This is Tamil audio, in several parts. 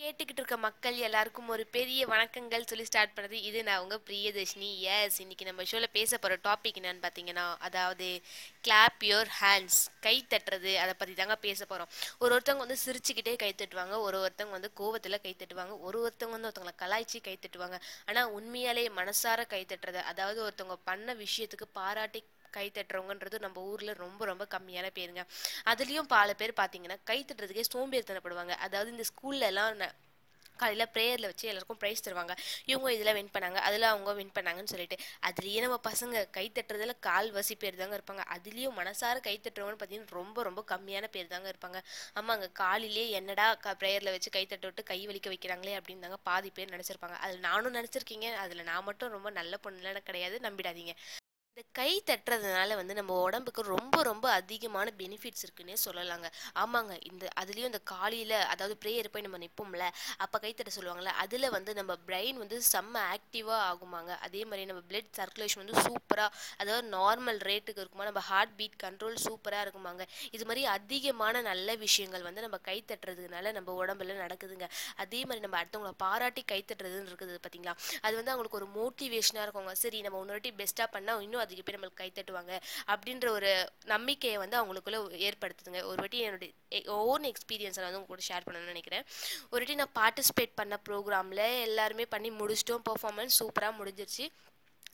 கேட்டுக்கிட்டு இருக்க மக்கள் எல்லாருக்கும் ஒரு பெரிய வணக்கங்கள் சொல்லி ஸ்டார்ட் பண்ணுறது இது நான் உங்கள் பிரியதர்ஷினி. எஸ் இன்னைக்கு நம்ம ஷோவில் பேச போகிற டாபிக் என்னன்னு பார்த்தீங்கன்னா அதாவது கிளாப் யோர் ஹேண்ட்ஸ் கை தட்டுறது. அதை பற்றி தாங்க பேச போகிறோம் ஒரு ஒருத்தவங்க வந்து சிரிச்சுக்கிட்டே கை தட்டுவாங்க. ஒரு ஒருத்தவங்க வந்து கோவத்தில் கை தட்டுவாங்க. ஒரு ஒருத்தவங்க வந்து ஒருத்தவங்களை கலாய்ச்சி கை தட்டுவாங்க. ஆனால் உண்மையாலே மனசார கை தட்டுறது. அதாவது ஒருத்தவங்க பண்ண விஷயத்துக்கு பாராட்டி கை தட்டுறவங்கன்றது நம்ம ஊரில் ரொம்ப ரொம்ப கம்மியான பேருங்க. அதுலேயும் பல பேர் பார்த்தீங்கன்னா கை தட்டுறதுக்கே சோம்பேறித்தனப்படுவாங்க. அதாவது இந்த ஸ்கூல்லலாம் ந- காலையில் ப்ரேயரில் வச்சு எல்லாருக்கும் ப்ரைஸ் தருவாங்க. இவங்க இதில் வின் பண்ணாங்க அதில் அவங்க வின் பண்ணாங்கன்னு சொல்லிட்டு அதுலேயே நம்ம பசங்க கை தட்டுறதுல கால் வசி பேர் தாங்க இருப்பாங்க. அதுலேயும் மனசார கை தட்டுறவங்கன்னு பார்த்தீங்கன்னா ரொம்ப ரொம்ப கம்மியான பேர் தாங்க இருப்பாங்க. ஆமாங்க காலையிலே என்னடா க ப்ரேயரில் வச்சு கை தட்ட விட்டு கை வலிக்க வைக்கிறாங்களே அப்படின்னு தாங்க பாதி பேர் நினச்சிருப்பாங்க. அதில் நானும் நினச்சிருக்கீங்க அதில் நான் மட்டும் ரொம்ப நல்ல பொண்ணுலாம் கிடையாது நம்பிடாதீங்க. இந்த கை தட்டுறதுனால வந்து நம்ம உடம்புக்கு ரொம்ப ரொம்ப அதிகமான பெனிஃபிட்ஸ் இருக்குன்னே சொல்லலாங்க. ஆமாங்க. இந்த அதுலேயும் இந்த காலையில் அதாவது ப்ரேயர் போய் நம்ம நிற்போம்ல அப்போ கை தட்ட சொல்லுவாங்கள்ல அதில் வந்து நம்ம பிரெயின் வந்து செம்ம ஆக்டிவாக ஆகுமாங்க. அதே மாதிரி நம்ம பிளட் சர்க்குலேஷன் வந்து சூப்பராக அதாவது நார்மல் ரேட்டுக்கு இருக்குமா நம்ம ஹார்ட் பீட் கண்ட்ரோல் சூப்பராக இருக்குமாங்க. இது மாதிரி அதிகமான நல்ல விஷயங்கள் வந்து நம்ம கை தட்டுறதுனால நம்ம உடம்புல நடக்குதுங்க. அதே மாதிரி நம்ம அடுத்தவங்கள பாராட்டி கை தட்டுறதுன்னு இருக்குது பார்த்தீங்களா அது வந்து அவங்களுக்கு ஒரு மோட்டிவேஷனாக இருக்குங்க. சரி நம்ம இன்னொரு வாட்டி பெஸ்ட்டாக பண்ணால் இன்னும் அதுக்கு போய் நம்மளுக்கு கைத்தட்டுவாங்க அப்படின்ற ஒரு நம்பிக்கையை வந்து அவங்களுக்குள்ள ஏற்படுத்துதுங்க. ஒரு வாட்டி என்னுடைய ஓன் எக்ஸ்பீரியன்ஸை வந்து உங்க கூட ஷேர் பண்ணணும்னு நினைக்கிறேன். ஒரு வாட்டி நான் பார்ட்டிசிபேட் பண்ண ப்ரோக்ராமில் எல்லாருமே பண்ணி முடிச்சிட்டோம். பர்ஃபார்மன்ஸ் சூப்பராக முடிஞ்சிருச்சு.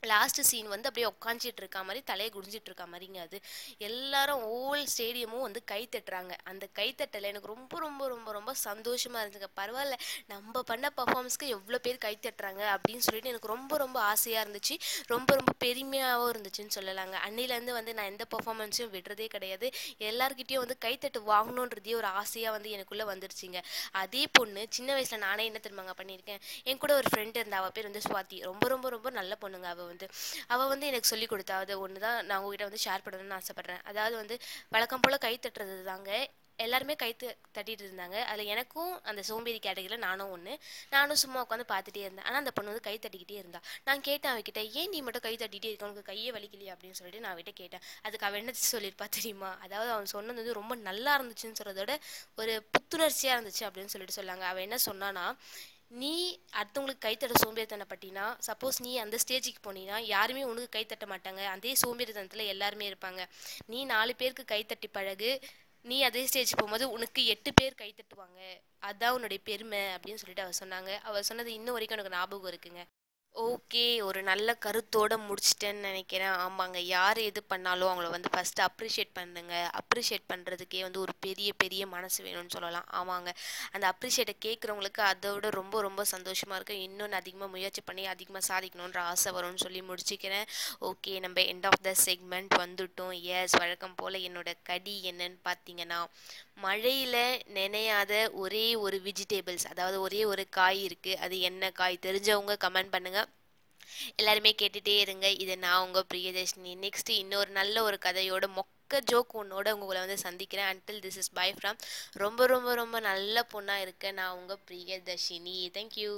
லாஸ்ட் சீன் வந்து அப்படியே உட்காந்துட்டு இருக்க மாதிரி தலையை குடிஞ்சிட்டு இருக்க மாதிரிங்க அது. எல்லாரும் ஓல் ஸ்டேடியமும் வந்து கை தட்டுறாங்க. அந்த கை தட்டல எனக்கு ரொம்ப ரொம்ப ரொம்ப ரொம்ப சந்தோஷமா இருந்துங்க பரவாயில்ல நம்ம பண்ண பர்ஃபார்மன்ஸ்க்கு எவ்வளோ பேர் கை தட்டுறாங்க அப்படின்னு சொல்லிட்டு எனக்கு ரொம்ப ரொம்ப ஆசையாக இருந்துச்சு. ரொம்ப ரொம்ப பெருமையாகவும் இருந்துச்சுன்னு சொல்லலாங்க. அன்னிலேருந்து வந்து நான் எந்த பர்ஃபார்மன்ஸையும் விடுறதே கிடையாது. எல்லார்கிட்டயும் வந்து கைத்தட்டு வாங்கணுன்றதே ஒரு ஆசையாக வந்து எனக்குள்ளே வந்துருச்சுங்க. அதே பொண்ணு சின்ன வயசில் நானே என்ன தெரியுமாங்க பண்ணியிருக்கேன்? என் கூட ஒரு ஃப்ரெண்டு இருந்தா அவள் பேர் வந்து சுவாதி. ரொம்ப ரொம்ப ரொம்ப நல்ல பொண்ணுங்க அவள் வந்து அவள் வந்து எனக்கு சொல்லி கொடுத்தா அது ஒன்று தான் நான் உங்ககிட்ட வந்து ஷேர் பண்ணணும்னு ஆசைப்பட்றேன். அதாவது வந்து வழக்கம் போல் கை தட்டுறது தாங்க எல்லாருமே கை த- தட்டிட்டு இருந்தாங்க. அதில் எனக்கும் அந்த சோம்பேறி கேட்டகரியில் நானும் ஒன்று நானும் சும்மா உட்காந்து பார்த்துட்டே இருந்தேன். ஆனால் அந்த பொண்ணு வந்து கை தட்டிக்கிட்டே இருந்தா. நான் கேட்டேன் அவகிட்ட ஏன் நீ மட்டும் கை தட்டிகிட்டே இருக்க? உனக்கு கையே வலிக்கலையே? அப்படின்னு சொல்லிட்டு நான் அவகிட்ட கேட்டேன். அதுக்கு அவன் என்ன சொல்லியிருப்பா தெரியுமா? அதாவது அவன் சொன்னது வந்து ரொம்ப நல்லா இருந்துச்சுன்னு சொல்கிறதோட ஒரு புத்துணர்ச்சியாக இருந்துச்சு அப்படின்னு சொல்லிட்டு சொன்னாங்க. அவன் என்ன சொன்னான்னா நீ அடுத்தவங்களுக்கு கைத்தட்ட சோம்பேறித்தனப்பட்டினா சப்போஸ் நீ அந்த ஸ்டேஜுக்கு போனீன்னா யாருமே உனக்கு கைத்தட்ட மாட்டாங்க. அதே சோம்பேறித்தனத்தில் எல்லாருமே இருப்பாங்க. நீ நாலு பேருக்கு கைத்தட்டி பழகு நீ அதே ஸ்டேஜ் போகும்போது உனக்கு எட்டு பேர் கை தட்டுவாங்க. உன்னுடைய பெருமை அப்படின்னு சொல்லிட்டு அவர் சொன்னாங்க. அவர் சொன்னது இன்ன வரைக்கும் எனக்கு ஞாபகம் இருக்குங்க. ஓகே ஒரு நல்ல கருத்தோட முடிச்சிட்டேன்னு நினைக்கிறேன். ஆமாங்க. யார் எது பண்ணாலும் அவங்கள வந்து ஃபஸ்ட்டு அப்ரிஷியேட் பண்ணுங்க. அப்ரிஷியேட் பண்ணுறதுக்கே வந்து ஒரு பெரிய பெரிய மனசு வேணும்னு சொல்லலாம். ஆமாங்க. அந்த அப்ரிஷியேட்டை கேட்குறவங்களுக்கு அதை விட ரொம்ப ரொம்ப சந்தோஷமாக இருக்கும். இன்னும் அதிகமாக முயற்சி பண்ணி அதிகமாக சாதிக்கணுன்ற ஆசை வரும்னு சொல்லி முடிச்சுக்கிறேன். ஓகே நம்ம எண்ட் ஆஃப் த செக்மெண்ட் வந்துட்டோம். எஸ் வழக்கம் போல் என்னோட கடி என்னன்னு பார்த்தீங்கன்னா மழையில் நினையாத ஒரே ஒரு வெஜிடபிள்ஸ் அதாவது ஒரே ஒரு காய் இருக்குது அது என்ன காய் தெரிஞ்சவங்க கமெண்ட் பண்ணுங்கள் எல்லாருமே கேட்டுகிட்டே இருங்க. இது நான் உங்கள் பிரியதர்ஷினி. நெக்ஸ்ட் இன்னொரு நல்ல ஒரு கதையோட மொக்க ஜோக் ஒன்னோட உங்களை வந்து சந்திக்கிறேன். Until this is bye from ரொம்ப ரொம்ப ரொம்ப நல்ல பொண்ணாக இருக்க நான் உங்கள் பிரியதர்ஷினி. தேங்க்யூ